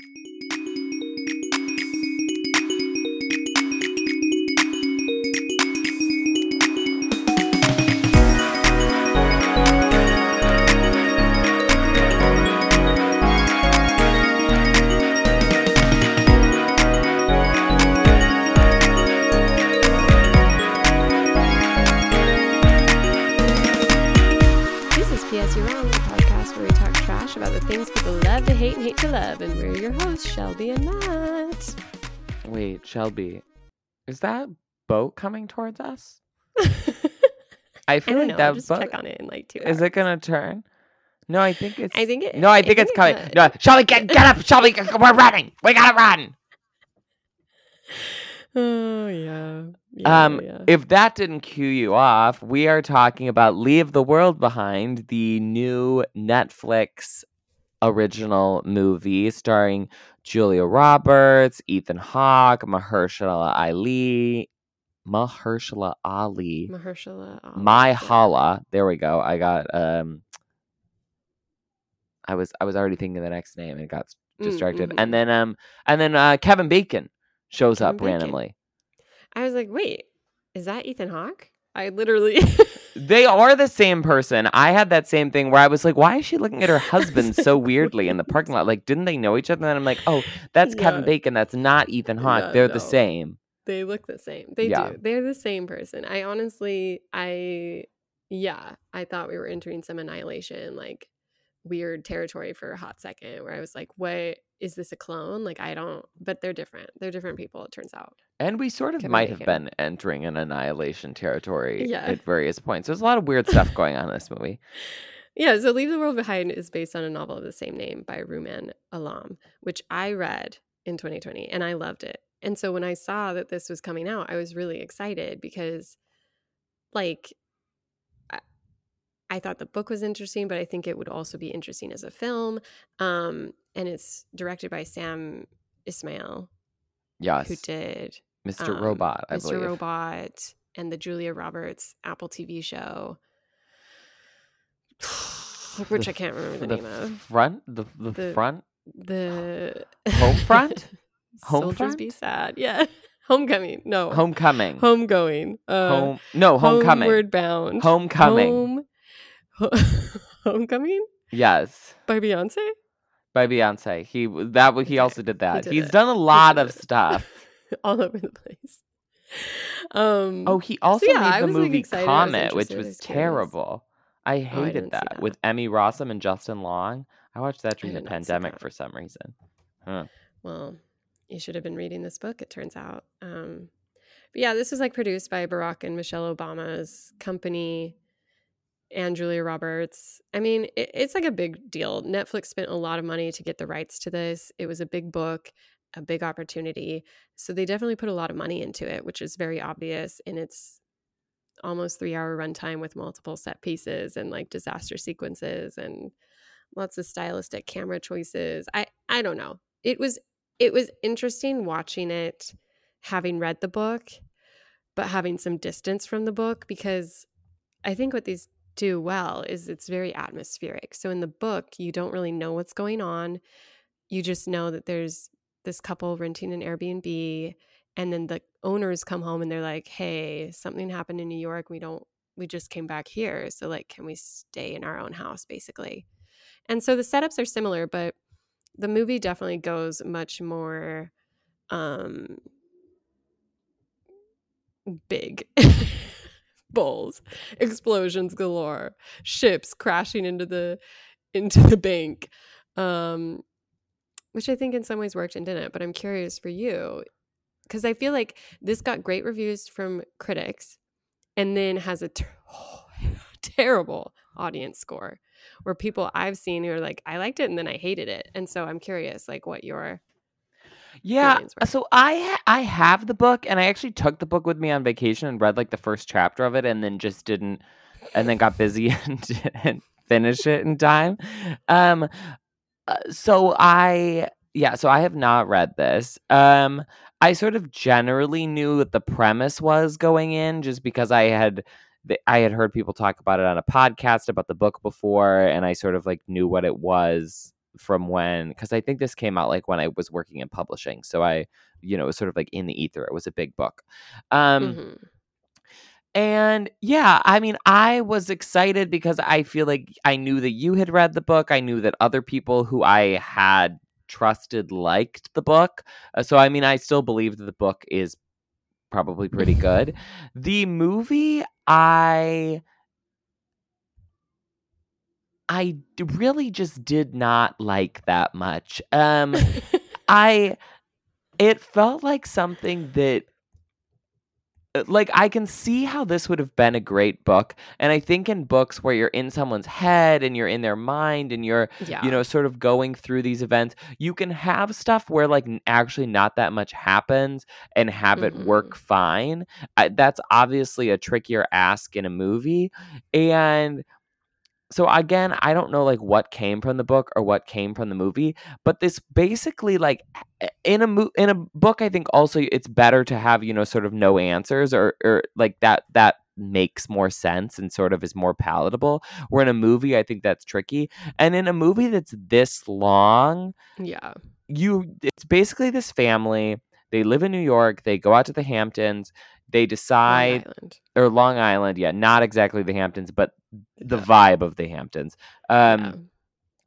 This Shelby, is that boat coming towards us? I I feel don't like know. that I'll just boat check on it in like two. is it gonna turn? No, I think it's. I think it. No, I think it's coming. No, Shelby, get get up, Shelby, we're running. We gotta run. Oh yeah. yeah Um, yeah. If that didn't cue you off, we are talking about Leave the World Behind, the new Netflix original movie starring Julia Roberts, Ethan Hawke, Mahershala Ali, Mahershala Ali, Mahershala. Ali, My yeah. Hala. There we go. I got um I was I was already thinking the next name and got Mm, distracted. mhm, And then um and then uh Kevin Bacon shows Kevin up Bacon. randomly. I was like, wait, is that Ethan Hawke? I literally. They are the same person. I had that same thing where I was like, why is she looking at her husband so weirdly in the parking lot? Like, didn't they know each other? And then I'm like, oh, that's Kevin Bacon. That's not Ethan Hawke. They're the same. They look the same. They Yeah. do. They're the same person. I honestly, I, yeah, I thought we were entering some annihilation, like weird territory for a hot second where I was like, what is this a clone? Like, I don't, but they're different. They're different people, it turns out. And we sort of Kevin might have been entering an annihilation territory Yeah. at various points. There's a lot of weird stuff going on in this movie. Yeah, so Leave the World Behind is based on a novel of the same name by Rumaan Alam, which I read in 2020 and I loved it. And so when I saw that this was coming out, I was really excited because, like, I thought the book was interesting, but I think it would also be interesting as a film. Um, and it's directed by Sam Esmail, Yes. who did Mr. um, Robot, I Mr. believe. Robot and the Julia Roberts Apple TV show, which I can't remember the, the name of. front? The, the, The- front? The Home front? Home Soldiers be front? sad. Yeah. Homecoming. No. Homecoming. Homegoing. Uh, Home. No, homecoming. Homeward bound. Homecoming. Home. Ho- Homecoming Yes. by Beyonce. By Beyonce. He that he Okay, also did that. did He's it. done a lot did of it. stuff. All over the place. Um. Oh, he also yeah, I made the was, like, movie excited. I was Comet, which was terrible. I hated didn't see that, that. with Emmy Rossum and Justin Long. I watched that during the did not see pandemic for some reason. Huh. Well, you should have been reading this book, it turns out. Um, but yeah, this was like produced by Barack and Michelle Obama's company and Julia Roberts. I mean, it, it's like a big deal. Netflix spent a lot of money to get the rights to this. It was a big book, a big opportunity. So they definitely put a lot of money into it, which is very obvious in its almost three hour runtime with multiple set pieces and like disaster sequences and lots of stylistic camera choices. I I don't know. It was it was interesting watching it having read the book but having some distance from the book because I think what these do well is it's very atmospheric. So in the book, you don't really know what's going on. You just know that there's this couple renting an Airbnb and then the owners come home and they're like, "Hey, something happened in New York. We don't we just came back here. So like can we stay in our own house basically?" And so the setups are similar, but the movie definitely goes much more um big bowls explosions galore ships crashing into the into the bank um which i think in some ways worked and didn't but i'm curious for you because i feel like this got great reviews from critics and then has a ter- terrible audience score where people i've seen who are like i liked it and then i hated it. And so i'm curious like what your Yeah. So I ha- I have the book, and I actually took the book with me on vacation and read like the first chapter of it, and then just didn't, and then got busy and didn't finish it in time. Um. uh, so I yeah. So I have not read this. Um. I sort of generally knew what the premise was going in, just because I had. I had heard people talk about it on a podcast about the book before, and I sort of like knew what it was from when because I think this came out like when I was working in publishing. So I, you know, it was sort of like in the ether. It was a big book. Um Mhm. and yeah, I mean, I was excited because I feel like I knew that you had read the book. I knew that other people who I had trusted liked the book. Uh, So I mean, I still believe that the book is probably pretty good. The movie, I I really just did not like that much. Um I it felt like something that uh, like I can see how this would have been a great book. And I think in books where you're in someone's head and you're in their mind and you're yeah. you know sort of going through these events, you can have stuff where like actually not that much happens and have it work fine. I, that's obviously a trickier ask in a movie. And so again, I don't know like what came from the book or what came from the movie, but this basically like in a mo- in a book, I think also it's better to have you know sort of no answers or or like that that makes more sense and sort of is more palatable. Where in a movie, I think that's tricky, and in a movie that's this long, yeah. you it's basically this family. They live in New York. They go out to the Hamptons. They decide Island. or Long Island, yeah, not exactly the Hamptons, but the Yeah. vibe of the Hamptons. Um, yeah.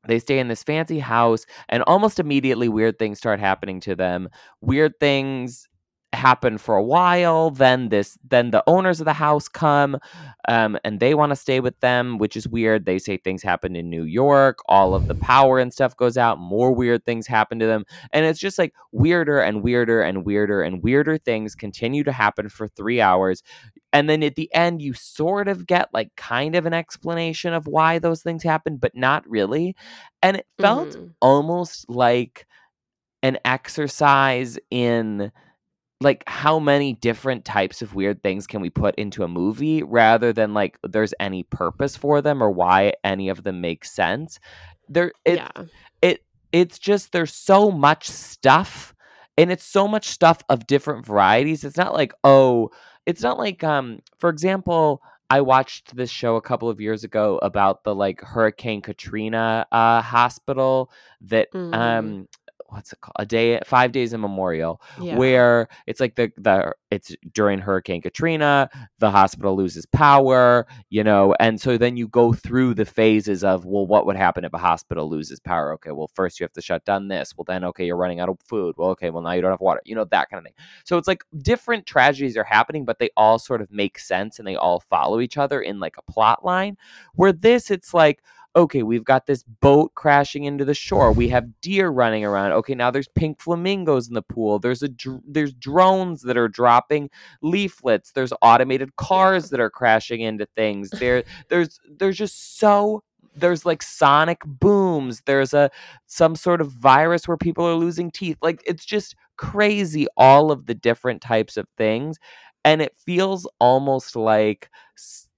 they stay in this fancy house, and almost immediately, weird things start happening to them. Weird things happen for a while. Then this, then the owners of the house come, um, and they want to stay with them, which is weird. They say things happen in New York. All of the power and stuff goes out. More weird things happen to them, and it's just like weirder and weirder and weirder and weirder things continue to happen for three hours. And then at the end, you sort of get like kind of an explanation of why those things happen, but not really. And it felt Mhm. almost like an exercise in like how many different types of weird things can we put into a movie rather than like there's any purpose for them or why any of them make sense. There it yeah. it it's just there's so much stuff and it's so much stuff of different varieties it's not like oh it's not like um for example i watched this show a couple of years ago about the like hurricane katrina uh hospital that Mhm. um what's it called a day five days in memorial Yeah. where it's like the the it's during hurricane katrina the hospital loses power you know and so then you go through the phases of well what would happen if a hospital loses power? Okay well first you have to shut down this. Well then okay you're running out of food. Well okay well now you don't have water you know that kind of thing. So it's like different tragedies are happening but they all sort of make sense and they all follow each other in like a plot line. Where this it's like okay, we've got this boat crashing into the shore. We have deer running around. Okay, now there's pink flamingos in the pool. There's a dr- there's drones that are dropping leaflets. There's automated cars that are crashing into things. There there's there's just so there's like sonic booms. There's a some sort of virus where people are losing teeth. Like it's just crazy all of the different types of things and it feels almost like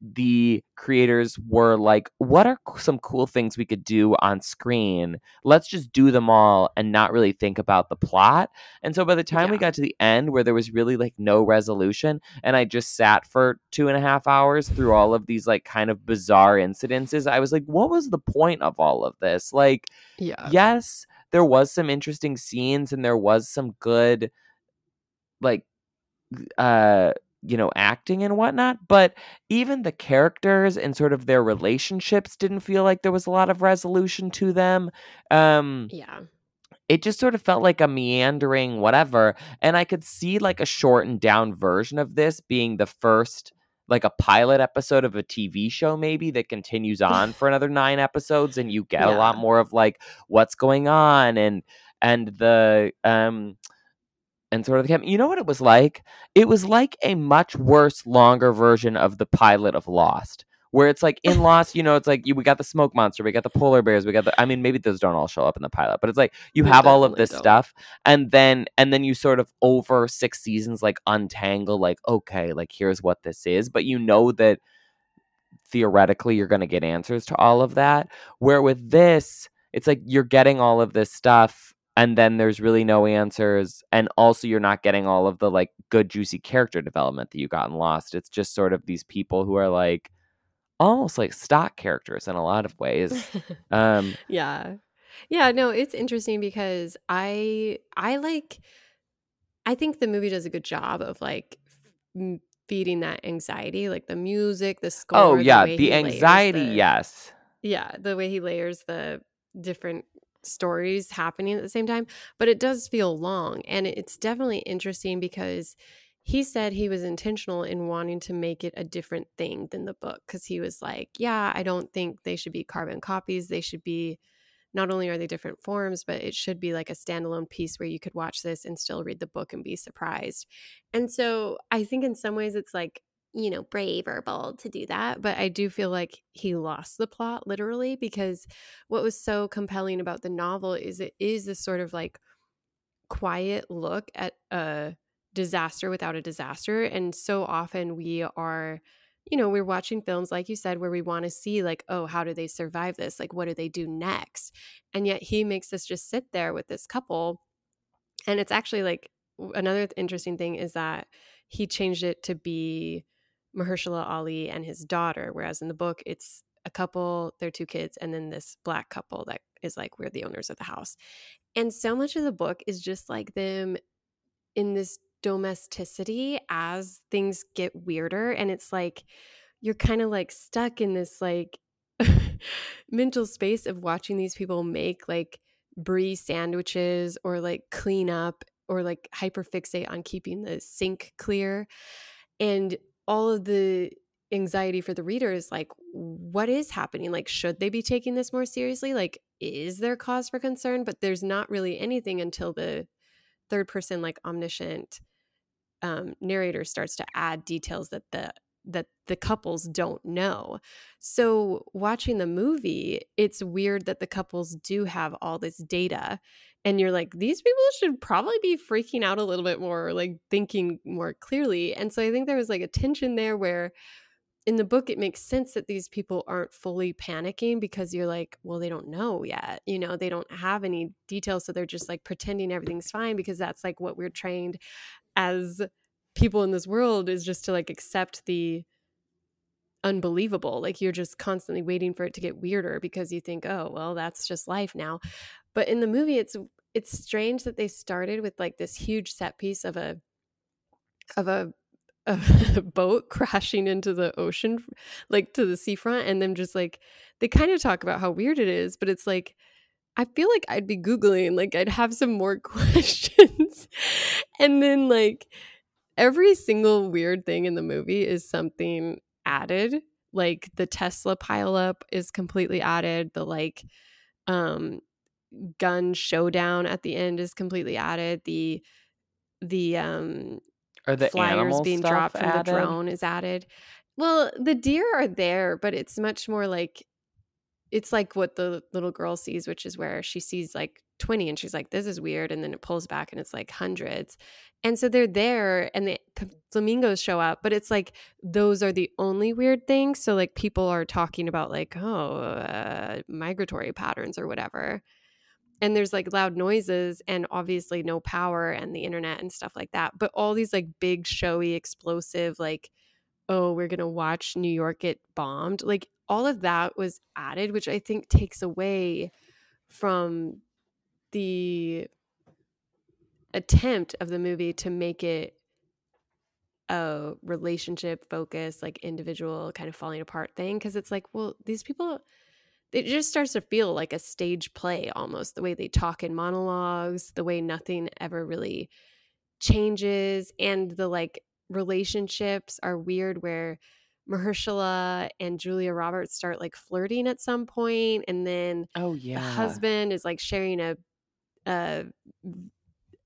the creators were like what are some cool things we could do on screen? Let's just do them all and not really think about the plot. And so by the time we got to the end where there was really like no resolution and i just sat for two and a half hours through all of these like kind of bizarre incidences i was like what was the point of all of this? Like Yeah. yes there was some interesting scenes and there was some good like uh you know acting and whatnot but even the characters and sort of their relationships didn't feel like there was a lot of resolution to them um Yeah. it just sort of felt like a meandering whatever and i could see like a shortened down version of this being the first like a pilot episode of a tv show maybe that continues on for another nine episodes and you get a lot more of like what's going on and and the um and sort of the camp. you know what it was like it was like a much worse longer version of the pilot of lost where it's like in lost you know it's like you, we got the smoke monster we got the polar bears we got the i mean maybe those don't all show up in the pilot but it's like you They have all of this don't. stuff and then and then you sort of over six seasons like untangle like okay like here's what this is but you know that theoretically you're going to get answers to all of that where with this it's like you're getting all of this stuff and then there's really no answers and also you're not getting all of the like good juicy character development that you got in lost it's just sort of these people who are like almost like stock characters in a lot of ways um yeah. Yeah, no, it's interesting because I I like I think the movie does a good job of like f- feeding that anxiety, like the music, the score. Oh yeah, way the anxiety, the yes. yeah, the way he layers the different stories happening at the same time. But it does feel long, and it's definitely interesting because he said he was intentional in wanting to make it a different thing than the book because he was like, yeah, I don't think they should be carbon copies. They should be not only are they different forms, but it should be like a standalone piece where you could watch this and still read the book and be surprised. And so I think in some ways it's like, you know, brave or bold to do that. But I do feel like he lost the plot literally because what was so compelling about the novel is it is this sort of like quiet look at a disaster without a disaster. And so often we are you know, we're watching films, like you said, where we want to see, like, oh, how do they survive this? Like, what do they do next? And yet he makes us just sit there with this couple. And it's actually like another interesting thing is that he changed it to be Mahershala Ali and his daughter, whereas in the book, it's a couple, their two kids, and then this black couple that is like, we're the owners of the house. And so much of the book is just like them in this domesticity as things get weirder and it's like you're kind of like stuck in this like mental space of watching these people make like brie sandwiches or like clean up or like hyperfixate on keeping the sink clear and all of the anxiety for the reader is like what is happening? Like should they be taking this more seriously? Like is there cause for concern? But there's not really anything until the third person like omniscient um, narrator starts to add details that the that the couples don't know. So watching the movie, it's weird that the couples do have all this data and you're like these people should probably be freaking out a little bit more like thinking more clearly. And so I think there was like a tension there where in the book it makes sense that these people aren't fully panicking because you're like well they don't know yet you know they don't have any details so they're just like pretending everything's fine because that's like what we're trained as people in this world is just to like accept the unbelievable like you're just constantly waiting for it to get weirder because you think oh well that's just life now. But in the movie it's it's strange that they started with like this huge set piece of a of a a boat crashing into the ocean like to the seafront and then just like they kind of talk about how weird it is but it's like i feel like i'd be googling like i'd have some more questions. And then like every single weird thing in the movie is something added like the tesla pileup is completely added the like um gun showdown at the end is completely added the the um Are the flyers being dropped from added? the drone is added. Well, the deer are there, but it's much more like it's like what the little girl sees, which is where she sees like 20 and she's like, this is weird. And then it pulls back and it's like hundreds. And so they're there and the flamingos show up, but it's like those are the only weird things. So like people are talking about like, oh, uh, migratory patterns or whatever. And there's like loud noises and obviously no power and the internet and stuff like that. But all these like big, showy, explosive, like, oh, we're going to watch New York get bombed. Like all of that was added, which I think takes away from the attempt of the movie to make it a relationship focused, like individual kind of falling apart thing. Cause it's like, well, these people, it just starts to feel like a stage play almost the way they talk in monologues, the way nothing ever really changes, and the like relationships are weird where Mahershala and Julia Roberts start like flirting at some point, and then Oh the yeah. husband is like sharing a Uh,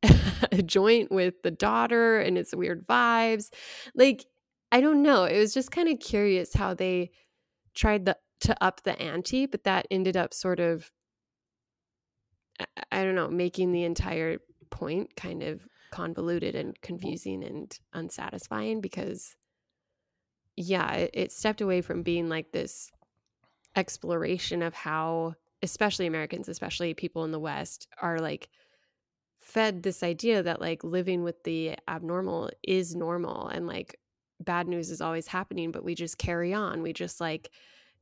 a, a joint with the daughter, and it's weird vibes. Like I don't know, it was just kind of curious how they tried the to up the ante, but that ended up sort of I, I don't know, making the entire point kind of convoluted and confusing and unsatisfying because yeah, it, it stepped away from being like this exploration of how especially Americans, especially people in the West are like fed this idea that like living with the abnormal is normal and like bad news is always happening, but we just carry on. We just like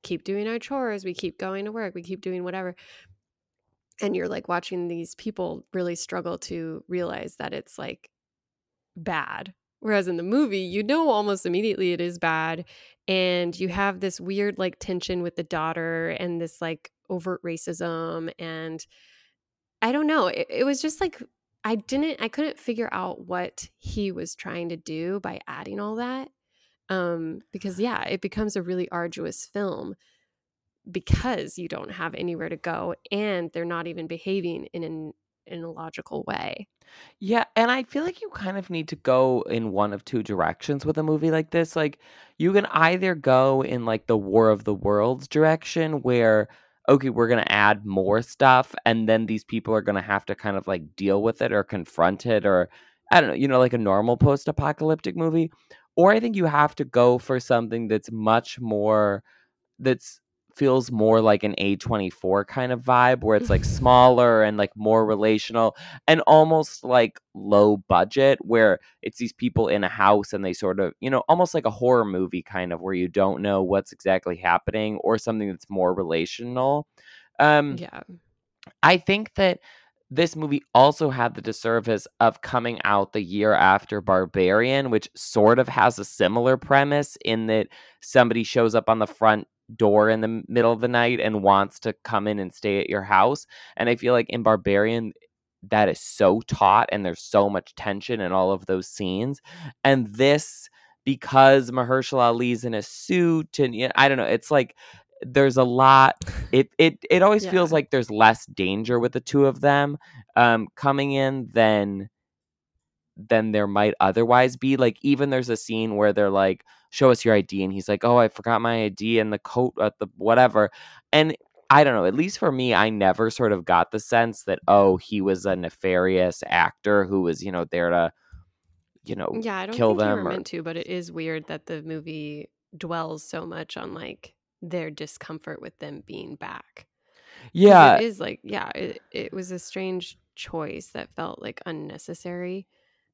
keep doing our chores, we keep going to work, we keep doing whatever. and you're like watching these people really struggle to realize that it's like bad whereas in the movie you know almost immediately it is bad and you have this weird like tension with the daughter and this like overt racism and i don't know it, it was just like i didn't i couldn't figure out what he was trying to do by adding all that um because yeah it becomes a really arduous film because you don't have anywhere to go and they're not even behaving in an in a logical way. Yeah, and I feel like you kind of need to go in one of two directions with a movie like this. Like you can either go in like the War of the Worlds direction where okay, we're going to add more stuff and then these people are going to have to kind of like deal with it or confront it or I don't know, you know, like a normal post-apocalyptic movie. Or I think you have to go for something that's much more that's feels more like an A24 kind of vibe where it's like smaller and like more relational and almost like low budget where it's these people in a house and they sort of, you know, almost like a horror movie kind of where you don't know what's exactly happening or something that's more relational. Um Yeah. I think that this movie also had the disservice of coming out the year after Barbarian, which sort of has a similar premise in that somebody shows up on the front door in the middle of the night and wants to come in and stay at your house. And I feel like in Barbarian, that is so taut and there's so much tension in all of those scenes. And this, because Mahershala Ali's in a suit and you know, I don't know, it's like there's a lot it it it always Yeah. feels like there's less danger with the two of them um coming in than than there might otherwise be like even there's a scene where they're like show us your id and he's like oh i forgot my id and the coat at the whatever and i don't know at least for me i never sort of got the sense that oh he was a nefarious actor who was you know there to you know Yeah, I don't kill think them were or- meant to, but it is weird that the movie dwells so much on like their discomfort with them being back. yeah it is like yeah, it, it was a strange choice that felt like unnecessary.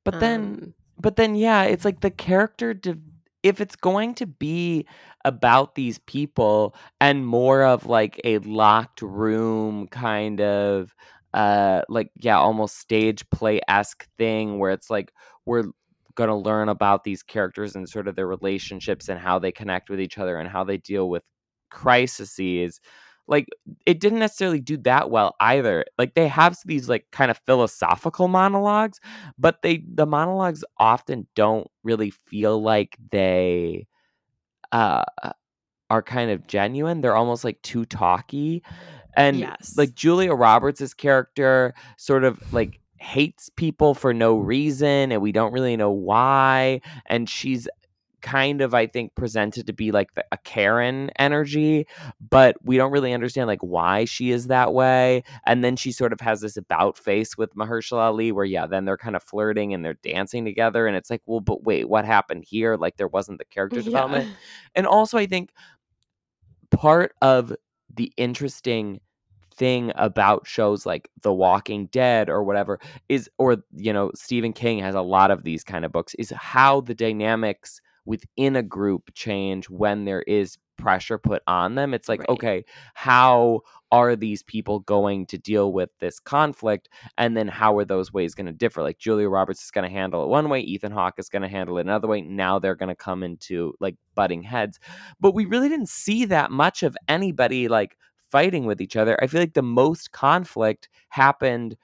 But then Um, but then yeah it's like the character de- if it's going to be about these people and more of like a locked room kind of uh like yeah almost stage play-esque thing where it's like we're gonna learn about these characters and sort of their relationships and how they connect with each other and how they deal with crises like it didn't necessarily do that well either. Like they have these like kind of philosophical monologues but they the monologues often don't really feel like they uh are kind of genuine. They're almost like too talky. And Yes. like julia roberts's character sort of like hates people for no reason and we don't really know why and she's kind of i think presented to be like the, a karen energy but we don't really understand like why she is that way and then she sort of has this about face with Mahershala Ali where yeah then they're kind of flirting and they're dancing together and it's like well but wait what happened here like there wasn't the character yeah. development and also i think part of the interesting thing about shows like The Walking Dead or whatever is or you know Stephen King has a lot of these kind of books is how the dynamics within a group change when there is pressure put on them it's like Right. okay how are these people going to deal with this conflict and then how are those ways going to differ like Julia Roberts is going to handle it one way Ethan Hawke is going to handle it another way now they're going to come into like butting heads but we really didn't see that much of anybody like fighting with each other. I feel like the most conflict happened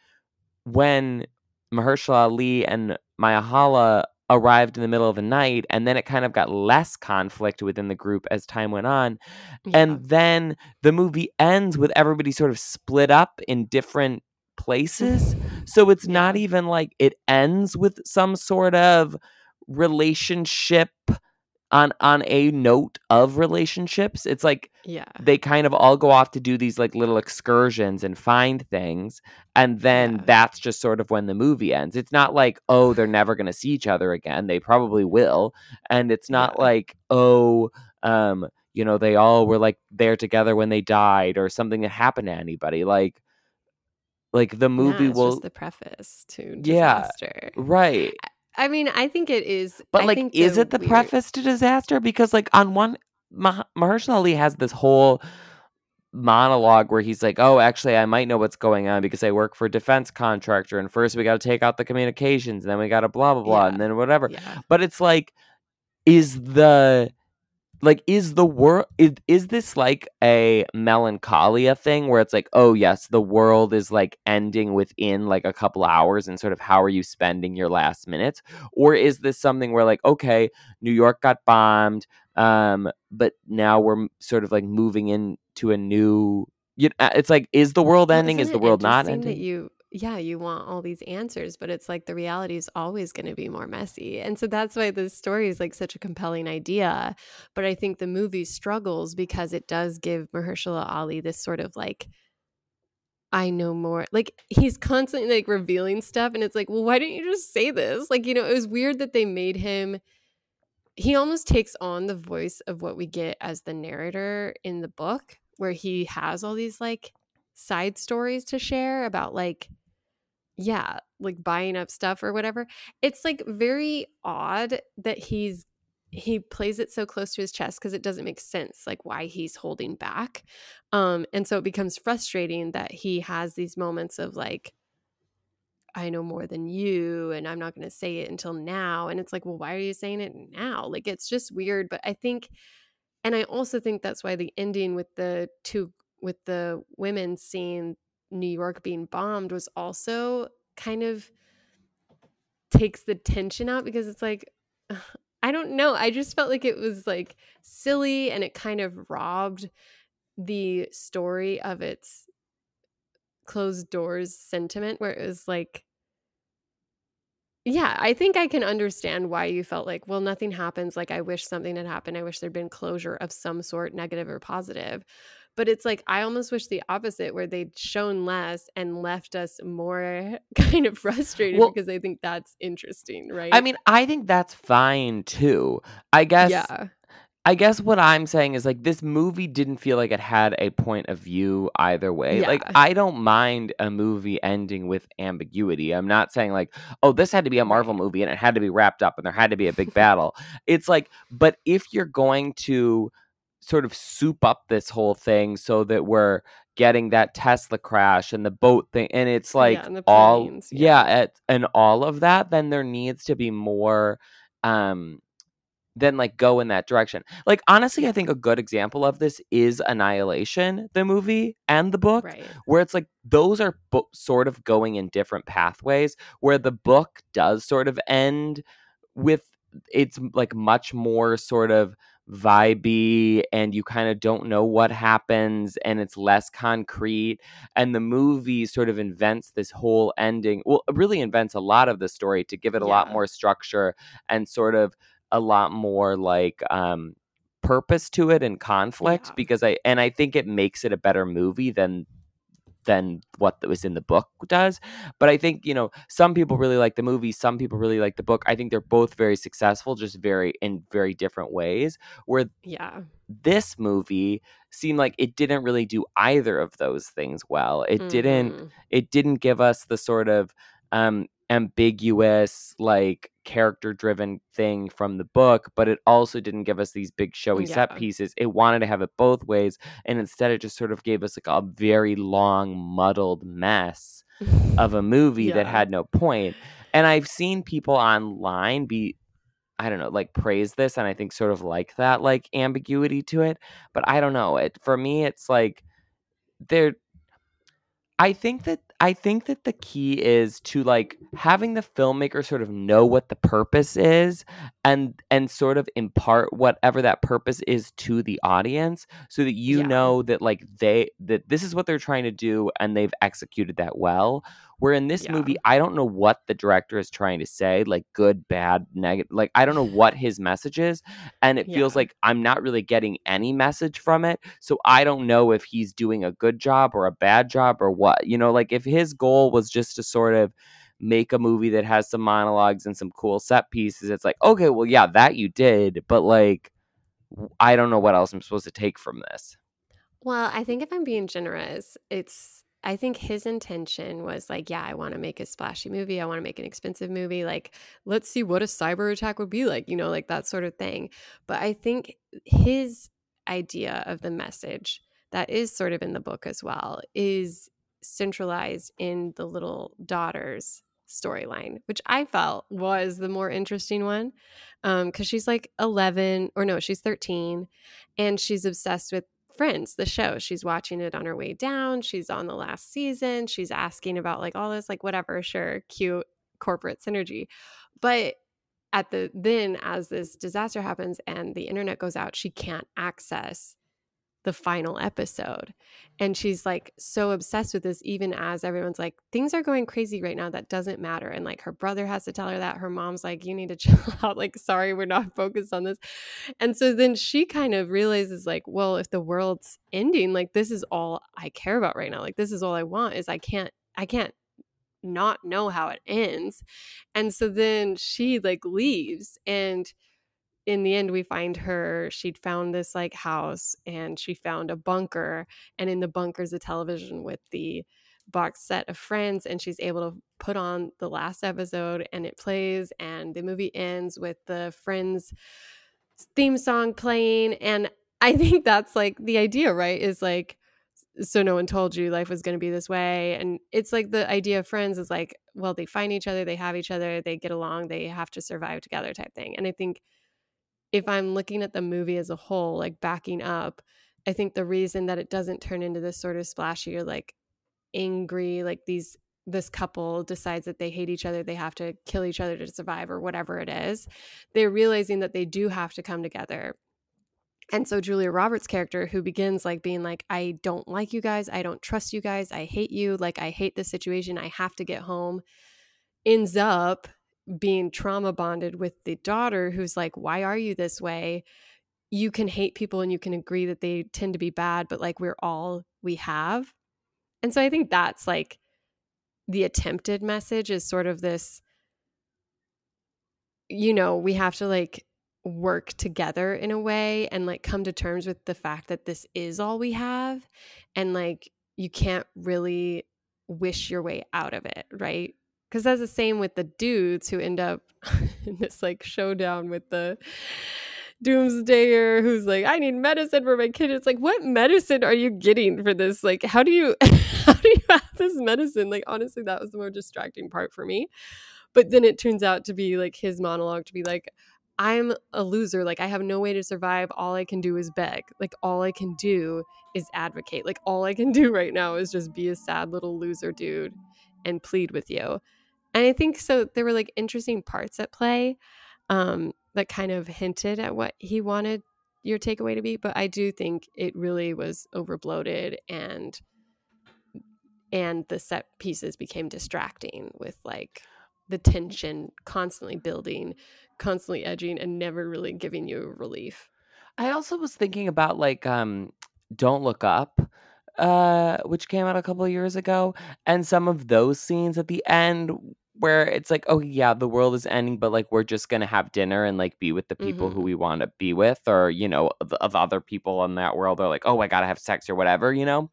when Mahershala Ali and Myha'la arrived in the middle of the night, and then it kind of got less conflict within the group as time went on. Yeah. And then the movie ends with everybody sort of split up in different places. So it's not even like it ends with some sort of relationship on on a note of relationships. It's like yeah. they kind of all go off to do these like little excursions and find things and then Yeah. that's just sort of when the movie ends it's not like oh they're never going to see each other again they probably will and it's not Yeah. like oh um you know they all were like there together when they died or something that happened to anybody like like the movie it's will just the preface to Yeah. disaster. right I mean, I think it is. But I like, think is it the weird- preface to disaster? Because like on one, Mah- Mahershala Ali has this whole monologue where he's like, "Oh, actually, I might know what's going on because I work for a defense contractor, and first we got to take out the communications, and then we got to blah blah blah, Yeah. and then whatever." Yeah. But it's like, is the like is the world is, is this like a melancholia thing where it's like oh yes the world is like ending within like a couple hours and sort of how are you spending your last minutes? Or is this something where like okay new york got bombed um but now we're sort of like moving into a new you know, it's like is the world ending? is isn't the world not ending That you, yeah, you want all these answers, but it's like the reality is always going to be more messy, and so that's why this story is like such a compelling idea. But I think the movie struggles because it does give Mahershala Ali this sort of like. I know more. Like he's constantly like revealing stuff, and it's like, well, why didn't you just say this? Like, you know, it was weird that they made him. He almost takes on the voice of what we get as the narrator in the book, where he has all these like side stories to share about like yeah like buying up stuff or whatever it's like very odd that he's he plays it so close to his chest because it doesn't make sense like why he's holding back um and so it becomes frustrating that he has these moments of like i know more than you and i'm not going to say it until now and it's like well why are you saying it now? Like it's just weird but i think and i also think that's why the ending with the two with the women seeing New York being bombed was also kind of takes the tension out because it's like I don't know. I just felt like it was like silly and it kind of robbed the story of its closed doors sentiment where it was like yeah, I think I can understand why you felt like, well, nothing happens. Like, I wish something had happened. I wish there'd been closure of some sort, negative or positive. But it's like, I almost wish the opposite, where they'd shown less and left us more kind of frustrated Well- because I think that's interesting, right? i mean i think that's fine too i guess yeah. I guess what I'm saying is like this movie didn't feel like it had a point of view either way. Like I don't mind a movie ending with ambiguity. I'm not saying like, oh, this had to be a Marvel movie and it had to be wrapped up and there had to be a big battle. It's like, but if you're going to sort of soup up this whole thing so that we're getting that Tesla crash and the boat thing and it's Yeah, like and the all planes, yeah, yeah. it, and all of that, then there needs to be more um then like go in that direction. Like honestly, I think a good example of this is Annihilation, the movie and the book, Right. where it's like those are bo- sort of going in different pathways. Where the book does sort of end with it's like much more sort of vibey and you kind of don't know what happens and it's less concrete and the movie sort of invents this whole ending well it really invents a lot of the story to give it a lot more structure and sort of a lot more like um purpose to it and conflict Yeah. because I and I think it makes it a better movie than than what was in the book does. But I think, you know, some people really like the movie, some people really like the book. I think they're both very successful, just very in very different ways. Where Yeah. this movie seemed like it didn't really do either of those things well. It didn't Mhm. it didn't give us the sort of um ambiguous like character driven thing from the book but it also didn't give us these big showy set pieces. It wanted to have it both ways and instead it just sort of gave us like a very long muddled mess of a movie that had no point. point. And i've seen people online be i don't know like praise this and i think sort of like that like ambiguity to it but i don't know it for me it's like there I think that I think that the key is to like having the filmmaker sort of know what the purpose is and and sort of impart whatever that purpose is to the audience so that you Yeah. know that like they that this is what they're trying to do and they've executed that well where in this Yeah. movie I don't know what the director is trying to say like good bad negative like I don't know what his message is and it feels like I'm not really getting any message from it. So I don't know if he's doing a good job or a bad job or what. You know, like if his goal was just to sort of make a movie that has some monologues and some cool set pieces, it's like, okay, well, yeah, that you did, but like, I don't know what else I'm supposed to take from this. Well, I think if I'm being generous, it's I think his intention was like, yeah, I want to make a splashy movie. I want to make an expensive movie. Like, let's see what a cyber attack would be like, you know, like that sort of thing. But I think his idea of the message that is sort of in the book as well is centralized in the little daughter's storyline, which I felt was the more interesting one. Um, because she's like 11 or no, she's 13 and she's obsessed with Friends, the show. She's watching it on her way down. She's on the last season. She's asking about like all this, like whatever, sure, cute corporate synergy. But at the then as this disaster happens and the internet goes out, she can't access the final episode. And she's like so obsessed with this, even as everyone's like, things are going crazy right now. That doesn't matter. And like her brother has to tell her that. Her mom's like, you need to chill out. Like, sorry, we're not focused on this. And so then she kind of realizes, like, well, if the world's ending, like, this is all I care about right now. Like, this is all I want is I can't, I can't not know how it ends. And so then she like leaves and in the end we find her she'd found this like house and she found a bunker and in the bunker's a television with the box set of friends and she's able to put on the last episode and it plays and the movie ends with the friends theme song playing and i think that's like the idea right is like so no one told you life was going to be this way and it's like the idea of friends is like well they find each other they have each other they get along they have to survive together type thing and i think if I'm looking at the movie as a whole, like backing up, I think the reason that it doesn't turn into this sort of splashy or like angry, like these this couple decides that they hate each other, they have to kill each other to survive or whatever it is. They're realizing that they do have to come together. And so Julia Roberts' character, who begins like being like, I don't like you guys, I don't trust you guys, I hate you, like I hate this situation, I have to get home, ends up being trauma bonded with the daughter who's like, Why are you this way? You can hate people and you can agree that they tend to be bad, but like we're all we have. And so I think that's like the attempted message is sort of this, you know, we have to like work together in a way and like come to terms with the fact that this is all we have. And like you can't really wish your way out of it, right? Because that's the same with the dudes who end up in this like showdown with the doomsdayer who's like i need medicine for my kid. It's like what medicine are you getting for this? Like how do you how do you have this medicine? Like honestly that was the more distracting part for me. But then it turns out to be like his monologue to be like i'm a loser. Like i have no way to survive. All i can do is beg. Like all i can do is advocate. Like all i can do right now is just be a sad little loser dude and plead with you and I think so there were like interesting parts at play um, that kind of hinted at what he wanted your takeaway to be, but I do think it really was overbloated and and the set pieces became distracting with like the tension constantly building, constantly edging and never really giving you relief. I also was thinking about like um Don't Look Up uh, which came out a couple of years ago, and some of those scenes at the end where it's like, oh yeah, the world is ending, but like we're just gonna have dinner and like be with the people who Mm-hmm. we want to be with, or you know, of, of other people in that world are like, oh, I gotta have sex or whatever, you know.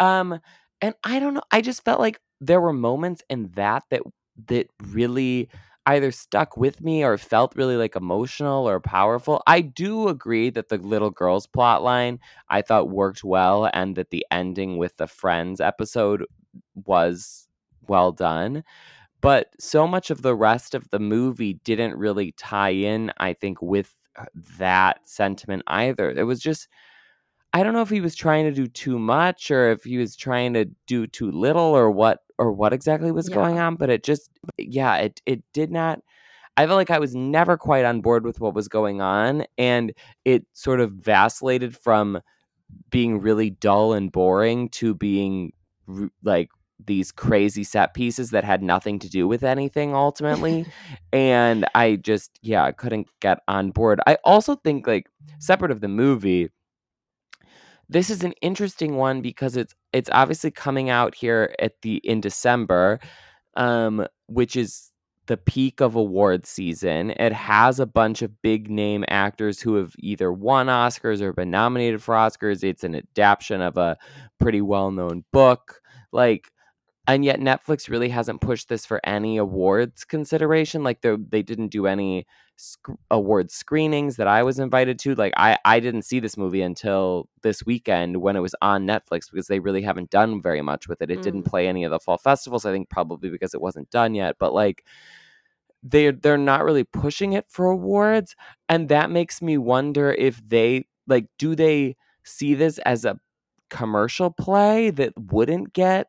Um, and I don't know, I just felt like there were moments in that that that really either stuck with me or felt really like emotional or powerful. I do agree that the little girl's plot line I thought worked well and that the ending with the friends episode was well done. But so much of the rest of the movie didn't really tie in, I think, with uh, that sentiment either. It was just I don't know if he was trying to do too much or if he was trying to do too little or what or what exactly was going on, but it just yeah, it it did not I felt like I was never quite on board with what was going on and it sort of vacillated from being really dull and boring to being like these crazy set pieces that had nothing to do with anything ultimately and I just yeah, I couldn't get on board. I also think like separate of the movie this is an interesting one because it's it's obviously coming out here at the in December, um, which is the peak of award season. It has a bunch of big name actors who have either won Oscars or been nominated for Oscars. It's an adaptation of a pretty well known book. Like and yet Netflix really hasn't pushed this for any awards consideration. Like they they didn't do any sc- award screenings that I was invited to. Like I I didn't see this movie until this weekend when it was on Netflix because they really haven't done very much with it. It mm. didn't play any of the fall festivals. I think probably because it wasn't done yet. But like they they're not really pushing it for awards, and that makes me wonder if they like do they see this as a commercial play that wouldn't get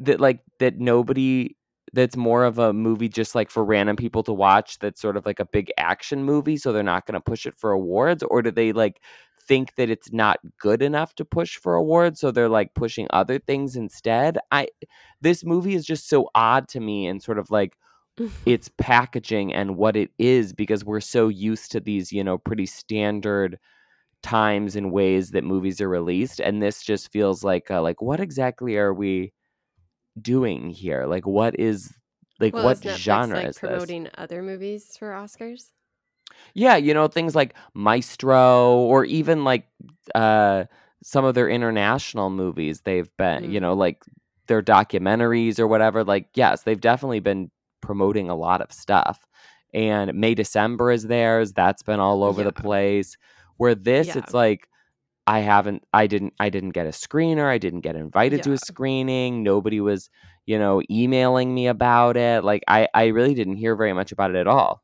that like that nobody that's more of a movie just like for random people to watch that's sort of like a big action movie so they're not going to push it for awards? Or do they like think that it's not good enough to push for awards so they're like pushing other things instead? I this movie is just so odd to me and sort of like its packaging and what it is because we're so used to these you know pretty standard times and ways that movies are released and this just feels like uh, like what exactly are we doing here? Like, what is like well, what Netflix, genre like, is promoting this? other movies for Oscars? Yeah, you know things like Maestro, or even like uh, some of their international movies. They've been, mm. you know, like their documentaries or whatever. Like, yes, they've definitely been promoting a lot of stuff. And May December is theirs. That's been all over yeah. the place. Where this, yeah. it's like I haven't I didn't I didn't get a screener. I didn't get invited yeah. to a screening. Nobody was, you know, emailing me about it. Like I I really didn't hear very much about it at all.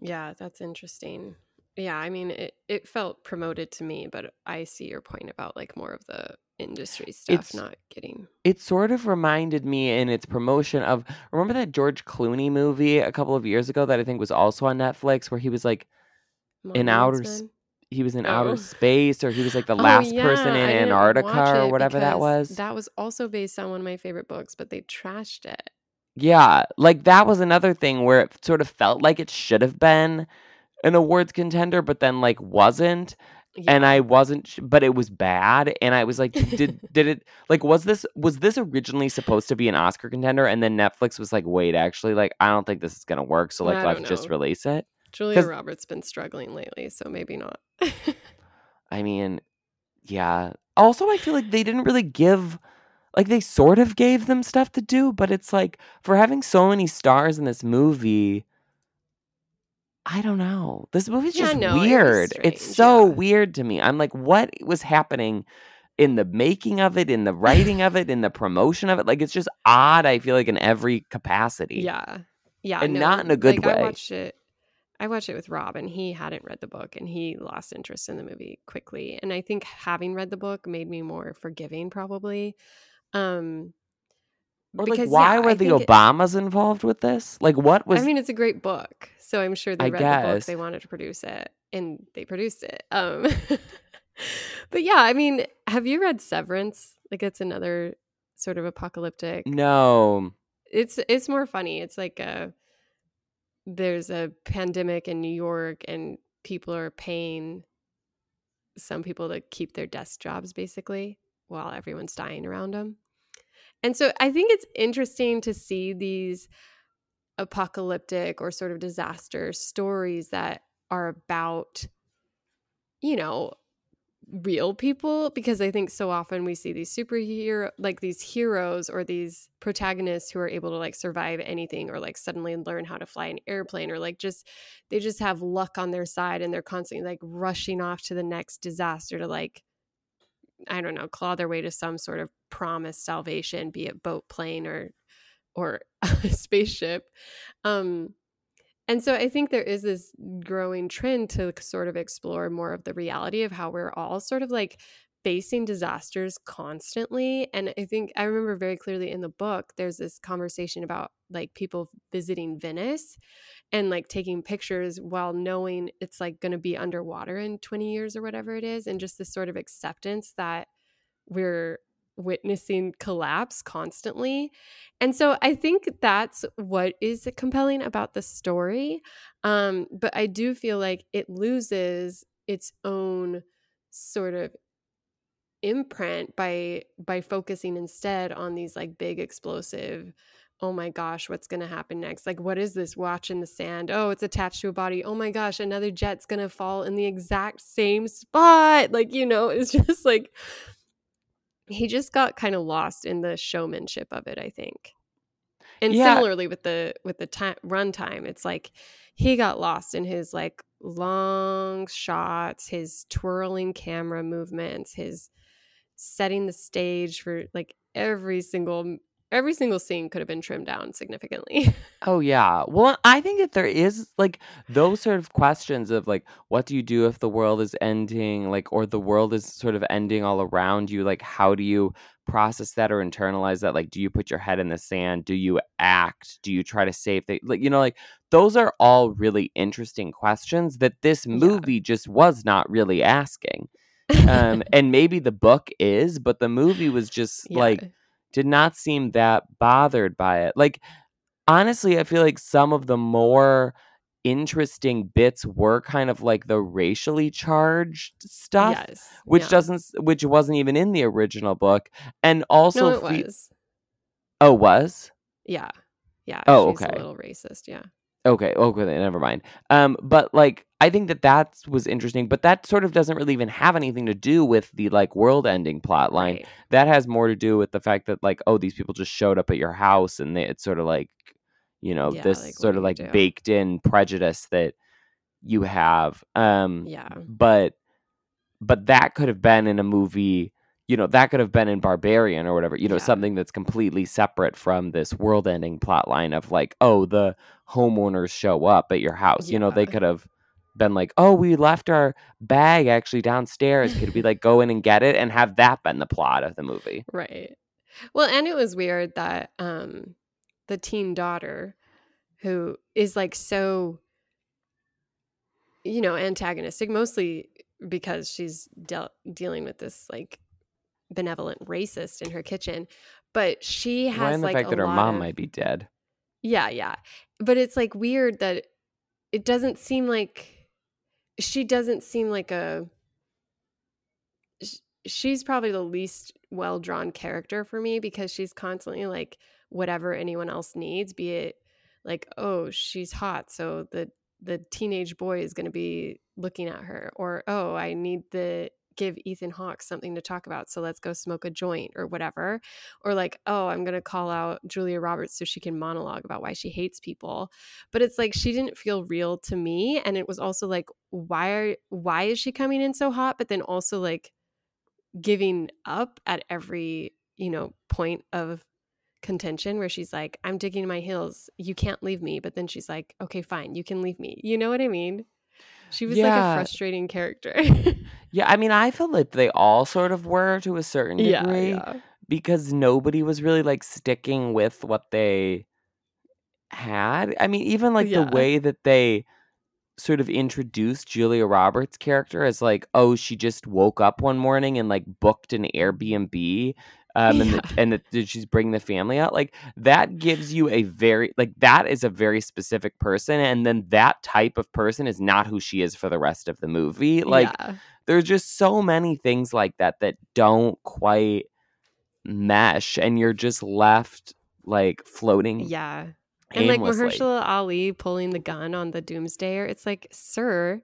Yeah, that's interesting. Yeah, I mean it it felt promoted to me, but I see your point about like more of the industry stuff it's, not getting It sort of reminded me in its promotion of remember that George Clooney movie a couple of years ago that I think was also on Netflix where he was like in outer space he was in oh. outer space or he was like the oh, last yeah, person in Antarctica or whatever that was. That was also based on one of my favorite books, but they trashed it. Yeah, like that was another thing where it sort of felt like it should have been an awards contender, but then like wasn't. Yeah. And I wasn't, but it was bad. And I was like, did did it like was this was this originally supposed to be an Oscar contender? And then Netflix was like, wait, actually, like I don't think this is gonna work. So like, let's know. just release it. Julia Roberts been struggling lately, so maybe not. I mean, yeah. Also, I feel like they didn't really give like they sort of gave them stuff to do, but it's like for having so many stars in this movie, I don't know. This movie's yeah, just no, weird. It it's so yeah. weird to me. I'm like, what was happening in the making of it, in the writing of it, in the promotion of it? Like it's just odd, I feel like, in every capacity. Yeah. Yeah. And no, not in a good like, way. I watched it I watched it with Rob and he hadn't read the book and he lost interest in the movie quickly. And I think having read the book made me more forgiving probably. Um or because, like why yeah, were the Obamas it, involved with this? Like what was I mean it's a great book. So I'm sure they I read guess. the book, they wanted to produce it and they produced it. Um But yeah, I mean, have you read Severance? Like it's another sort of apocalyptic. No. It's it's more funny. It's like a there's a pandemic in New York and people are paying some people to keep their desk jobs basically while everyone's dying around them. And so I think it's interesting to see these apocalyptic or sort of disaster stories that are about you know real people because I think so often we see these superhero like these heroes or these protagonists who are able to like survive anything or like suddenly learn how to fly an airplane or like just they just have luck on their side and they're constantly like rushing off to the next disaster to like I don't know claw their way to some sort of promised salvation be it boat plane or or spaceship. Um and so I think there is this growing trend to sort of explore more of the reality of how we're all sort of like facing disasters constantly. And I think I remember very clearly in the book, there's this conversation about like people visiting Venice and like taking pictures while knowing it's like going to be underwater in 20 years or whatever it is. And just this sort of acceptance that we're witnessing collapse constantly. And so I think that's what is compelling about the story. Um, but I do feel like it loses its own sort of imprint by by focusing instead on these like big explosive oh my gosh what's going to happen next like what is this watch in the sand oh it's attached to a body oh my gosh another jet's going to fall in the exact same spot like you know it's just like he just got kind of lost in the showmanship of it, I think. And Yeah. similarly with the with the time runtime, it's like he got lost in his like long shots, his twirling camera movements, his setting the stage for like every single every single scene could have been trimmed down significantly. Oh yeah. Well, I think that there is like those sort of questions of like what do you do if the world is ending like or the world is sort of ending all around you like how do you process that or internalize that like do you put your head in the sand do you act do you try to save the like you know like those are all really interesting questions that this Yeah. movie just was not really asking um and maybe the book is but the movie was just yeah. like did not seem that bothered by it. Like honestly, I feel like some of the more interesting bits were kind of like the racially charged stuff, yes. which yeah. doesn't which wasn't even in the original book. And also No, it fe- was. Oh, was? Yeah. Yeah. Oh, she's okay. a little racist. Yeah. Okay, okay, then never mind. Um, but like, I think that that was interesting, but that sort of doesn't really even have anything to do with the like world-ending plot line. Right. that has more to do with the fact that like oh these people just showed up at your house and they, it's sort of like you know Yeah, this like, sort of like do? baked in prejudice that you have um Yeah. but but that could have been in a movie you know that could have been in barbarian or whatever you know Yeah. something that's completely separate from this world ending plot line of like oh the homeowners show up at your house you know they could have been like oh we left our bag actually downstairs could we like go in and get it and have that been the plot of the movie Right. Well, and it was weird that um the teen daughter who is like so you know antagonistic mostly because she's dealt dealing with this like benevolent racist in her kitchen but she has and the like fact that her mom of- might be dead? Yeah yeah but it's like weird that it doesn't seem like she doesn't seem like a she's probably the least well drawn character for me because she's constantly like whatever anyone else needs be it like oh she's hot so the the teenage boy is going to be looking at her or oh i need to give ethan hawke something to talk about so let's go smoke a joint or whatever or like oh i'm going to call out julia roberts so she can monologue about why she hates people. But it's like she didn't feel real to me and it was also like why are why is she coming in so hot? But then also like giving up at every you know point of contention where she's like i'm digging my heels. You can't leave me. But then she's like okay fine. You can leave me. You know what i mean she was like a frustrating character yeah i mean i feel like they all sort of were to a certain yeah degree yeah because nobody was really like sticking with what they had i mean even like Yeah. the way that they sort of introduced Julia Roberts' character as like, oh, she just woke up one morning and like booked an Airbnb. Um, and, Yeah. the, and the, did she's bring the family out? Like that gives you a very like that is a very specific person, and then that type of person is not who she is for the rest of the movie. Like yeah. there's just so many things like that that don't quite mesh, and you're just left like floating. Yeah. And like. Mahershala Ali pulling the gun on the doomsdayer, it's like, sir,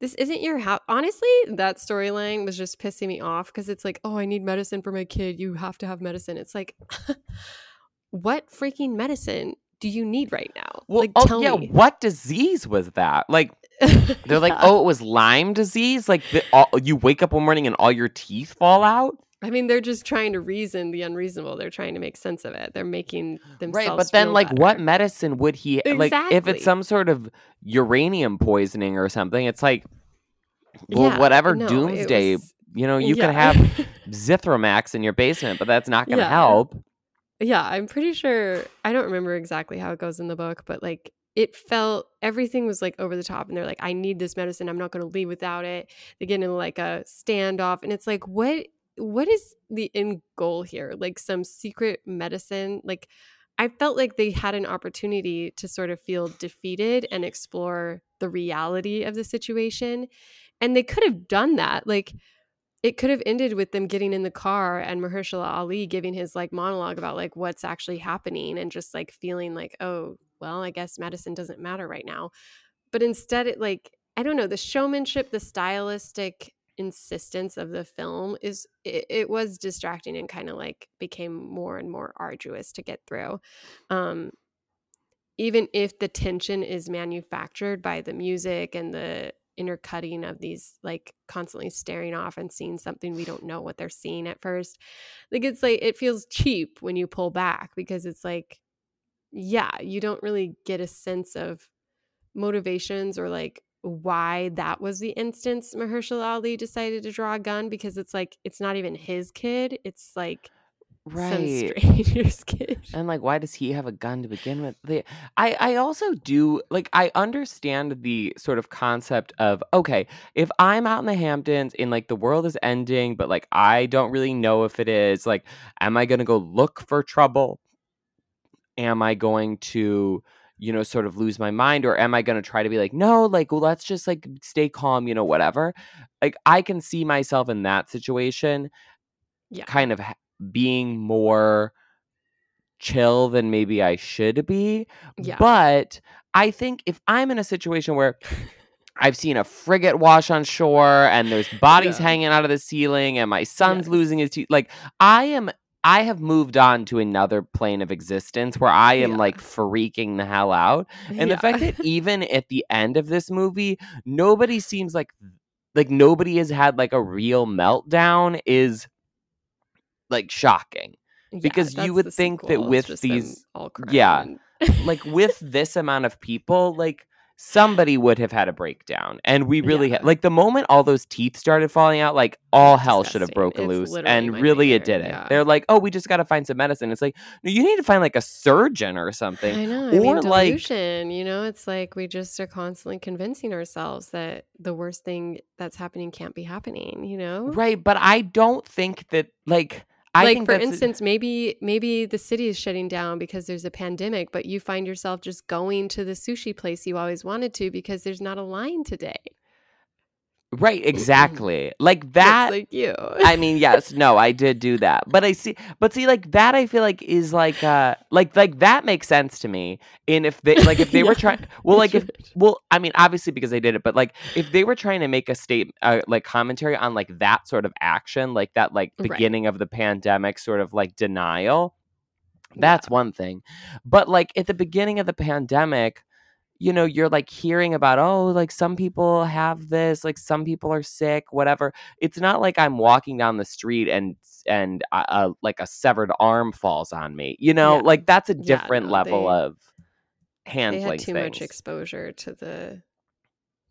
this isn't your house. Honestly, that storyline was just pissing me off because it's like, oh, I need medicine for my kid. You have to have medicine. It's like, what freaking medicine do you need right now? Well, like, oh tell yeah, me. what disease was that? Like they're like, Yeah. oh, it was Lyme disease. Like the, all, you wake up one morning and all your teeth fall out. I mean, they're just trying to reason the unreasonable. They're trying to make sense of it. They're making themselves Right, but then like what medicine would he like if it's some sort of uranium poisoning or something? It's like well, Yeah, whatever no, doomsday, was- you know, you can have Zithromax in your basement, but that's not going to Yeah. help. Yeah, I'm pretty sure. I don't remember exactly how it goes in the book, but like it felt everything was like over the top, and they're like, "I need this medicine. I'm not going to leave without it." They get into like a standoff, and it's like, what? What is the end goal here? Like some secret medicine? Like I felt like they had an opportunity to sort of feel defeated and explore the reality of the situation, and they could have done that. Like it could have ended with them getting in the car and Mahershala Ali giving his like monologue about like what's actually happening and just like feeling like, oh, well, I guess medicine doesn't matter right now. But instead, it like, I don't know, the showmanship, the stylistic insistence of the film is it, it was distracting and kind of like became more and more arduous to get through. Um even if the tension is manufactured by the music and the intercutting of these like constantly staring off and seeing something we don't know what they're seeing at first. Like it's like it feels cheap when you pull back because it's like yeah you don't really get a sense of motivations or like why that was the instance Mahershala Ali decided to draw a gun because it's like it's not even his kid. It's like Right. some stranger's kid. And like, why does he have a gun to begin with? The, I I also do like I understand the sort of concept of okay, if I'm out in the Hamptons and like the world is ending, but like I don't really know if it is. Like, am I gonna go look for trouble? Am I going to you know sort of lose my mind or am i going to try to be like no like well, let's just like stay calm you know whatever like i can see myself in that situation Yeah. kind of ha- being more chill than maybe I should be. Yeah. But I think if I'm in a situation where I've seen a frigate wash on shore and there's bodies Yeah. hanging out of the ceiling and my son's Yes. losing his teeth, like I am. I have moved on to another plane of existence where I am Yeah. like freaking the hell out. And the fact that even at the end of this movie, nobody seems like like nobody has had like a real meltdown is like shocking. Yeah, because you would think that sequel, it's with these- all yeah, like with this amount of people, like somebody would have had a breakdown. And we really Yeah. had like the moment all those teeth started falling out, like all hell should have broken It's loose. And really it didn't. yeah. They're like, oh, we just gotta find some medicine. It's like, no, you need to find like a surgeon or something. I know. I Or, mean, like- You know, it's like we just are constantly convincing ourselves that the worst thing that's happening can't be happening. You know, Right. But I don't think that like I like think for that's a- instance, maybe maybe the city is shutting down because there's a pandemic, but you find yourself just going to the sushi place you always wanted to because there's not a line today. Right, exactly. Like that like you. I mean, yes, no, I did do that. But I see but see like that I feel like is like uh like like that makes sense to me. And if they like if they were trying well like if well, I mean, obviously because they did it, but like if they were trying to make a state uh, like commentary on like that sort of action, like that like Right. beginning of the pandemic sort of like denial, Yeah. that's one thing. But like at the beginning of the pandemic, you know, you're like hearing about, oh, like some people have this, like some people are sick, whatever. It's not like I'm walking down the street and and uh, uh, like a severed arm falls on me. You know, Yeah. like that's a Yeah, different no, level they- of handling they had too much exposure to the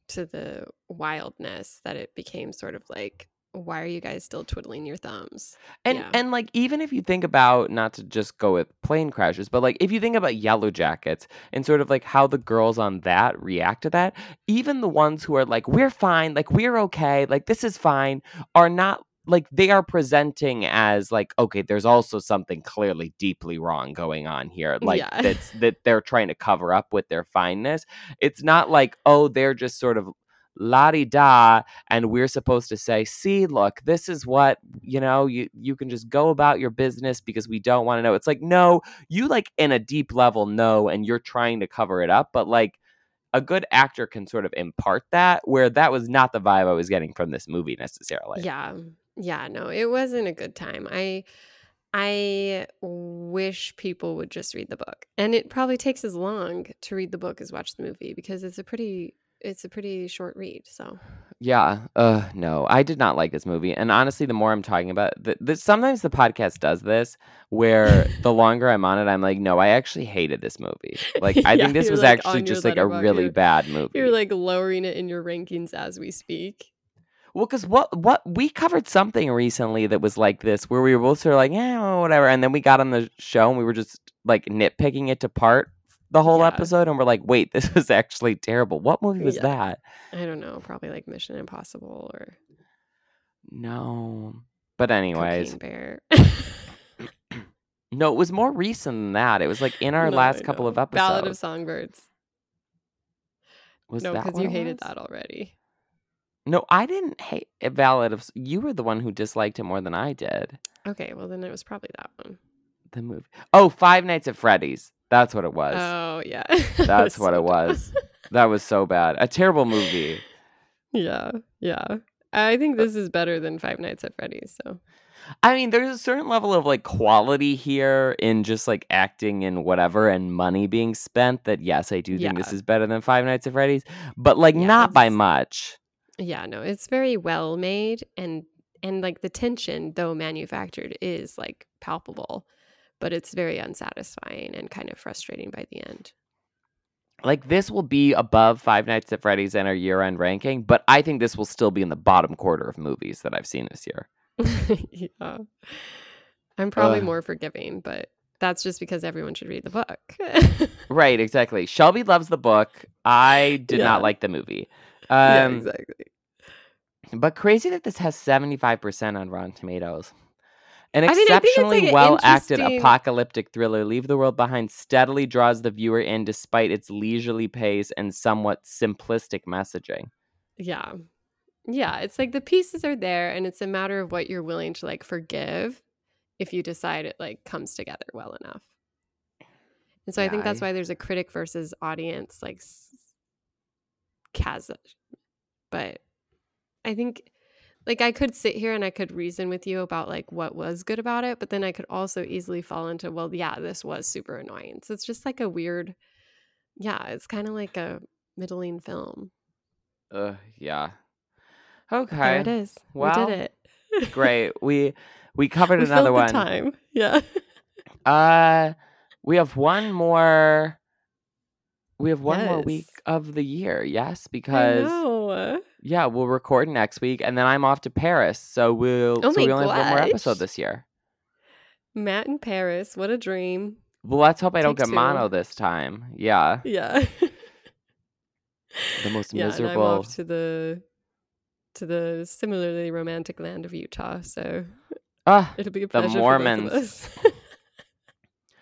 to the wildness that it became sort of like why are you guys still twiddling your thumbs And Yeah. and like even if you think about not to just go with plane crashes, but like if you think about Yellowjackets and sort of like how the girls on that react to that, even the ones who are like, We're fine, like we're okay, like this is fine, are not like they are presenting as like, okay, there's also something clearly deeply wrong going on here. Like Yeah. that's that they're trying to cover up with their fineness. It's not like, oh, they're just sort of la di da and we're supposed to say see look this is what you know you you can just go about your business because we don't want to know. It's like no you like in a deep level know and you're trying to cover it up but like a good actor can sort of impart that where that was not the vibe i was getting from this movie necessarily. Yeah mm, yeah no it wasn't a good time. I i wish people would just read the book and it probably takes as long to read the book as watch the movie because it's a pretty it's a pretty short read so Yeah. Uh no. I did not like this movie. And honestly, the more I'm talking about th- th- sometimes the podcast does this where the longer I'm on it, I'm like, no, I actually hated this movie. Like I Yeah, think this was like, actually just like a really You're- bad movie. you're like lowering it in your rankings as we speak Well, because what what we covered something recently that was like this, where we were both sort of like, yeah, whatever, and then we got on the show and we were just like nitpicking it apart the whole Yeah. episode, and we're like, wait, this was actually terrible. What movie was Yeah. that? i don't know probably like mission impossible or No, but anyways, no, it was more recent than that. It was like in our No, last couple of episodes. ballad of songbirds was no because you hated that already No, I didn't hate a ballad of. You were the one who disliked it more than I did. okay well then it was probably that one. The movie. Oh, Five Nights at Freddy's. That's what it was. Oh yeah That's what so it was. That was so bad. A terrible movie. yeah yeah I think uh this is better than Five Nights at Freddy's. So I mean, there's a certain level of like quality here in just like acting and whatever and money being spent that yes, I do think this is better than Five Nights at Freddy's, but like Yeah, not by much. yeah, no, it's very well made and and like the tension, though manufactured, is like palpable, but it's very unsatisfying and kind of frustrating by the end. Like this will be above Five Nights at Freddy's in our year-end ranking, but I think this will still be in the bottom quarter of movies that I've seen this year. yeah. I'm probably Ugh. more forgiving, but that's just because everyone should read the book. Right, exactly. Shelby loves the book. I did Yeah. not like the movie. yeah, Um, exactly. But crazy that this has 75% on Rotten Tomatoes. An I mean, I exceptionally like, an well acted interesting- apocalyptic thriller, Leave the World Behind steadily draws the viewer in despite its leisurely pace and somewhat simplistic messaging. Yeah. Yeah, it's like the pieces are there and it's a matter of what you're willing to like forgive if you decide it like comes together well enough. And so I think that's I- why there's a critic versus audience like chasm. But I think like I could sit here and I could reason with you about like what was good about it, but then I could also easily fall into well, yeah, this was super annoying. So it's just like a weird yeah, it's kind of like a middling film. Uh, yeah. Okay. There it is. Well, we did it. Great. We we covered we another one. the time. Yeah. Uh we have one more we have one more week of the year, yes, because. Yeah, we'll record next week and then I'm off to Paris. So we'll Oh so we only have one more episode this year. Matt in Paris. What a dream. Well, let's hope I don't get two. mono this time. Yeah. Yeah. The most yeah, and I'm off to the to the similarly romantic land of Utah. So Ah, it'll be a The pleasure Mormons.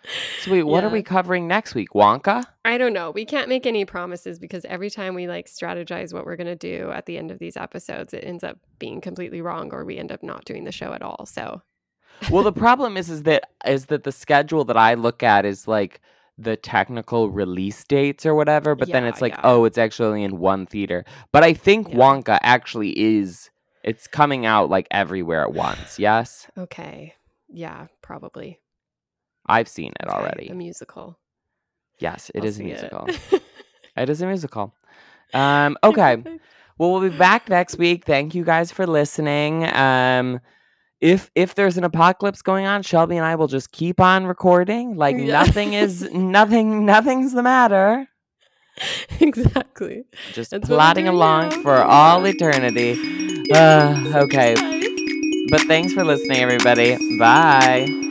for both of us. sweet. What are we covering next week? Wonka? I don't know. We can't make any promises because every time we like strategize what we're going to do at the end of these episodes, it ends up being completely wrong or we end up not doing the show at all. So, Well, the problem is is that is that the schedule that I look at is like the technical release dates or whatever, but then it's like, yeah. oh, it's actually only in one theater. But I think Yeah. Wonka actually is it's coming out like everywhere at once. Yes? okay. Yeah, probably. I've seen it Okay, already. The musical. Yes, it I'll is a musical. It. It is a musical. Um, okay. Well, we'll be back next week. Thank you guys for listening. Um, if if there's an apocalypse going on, Shelby and I will just keep on recording. Like Yeah. nothing is nothing nothing's the matter. exactly. Just That's plodding along now. for all eternity. Uh, okay. But thanks for listening, everybody. Bye.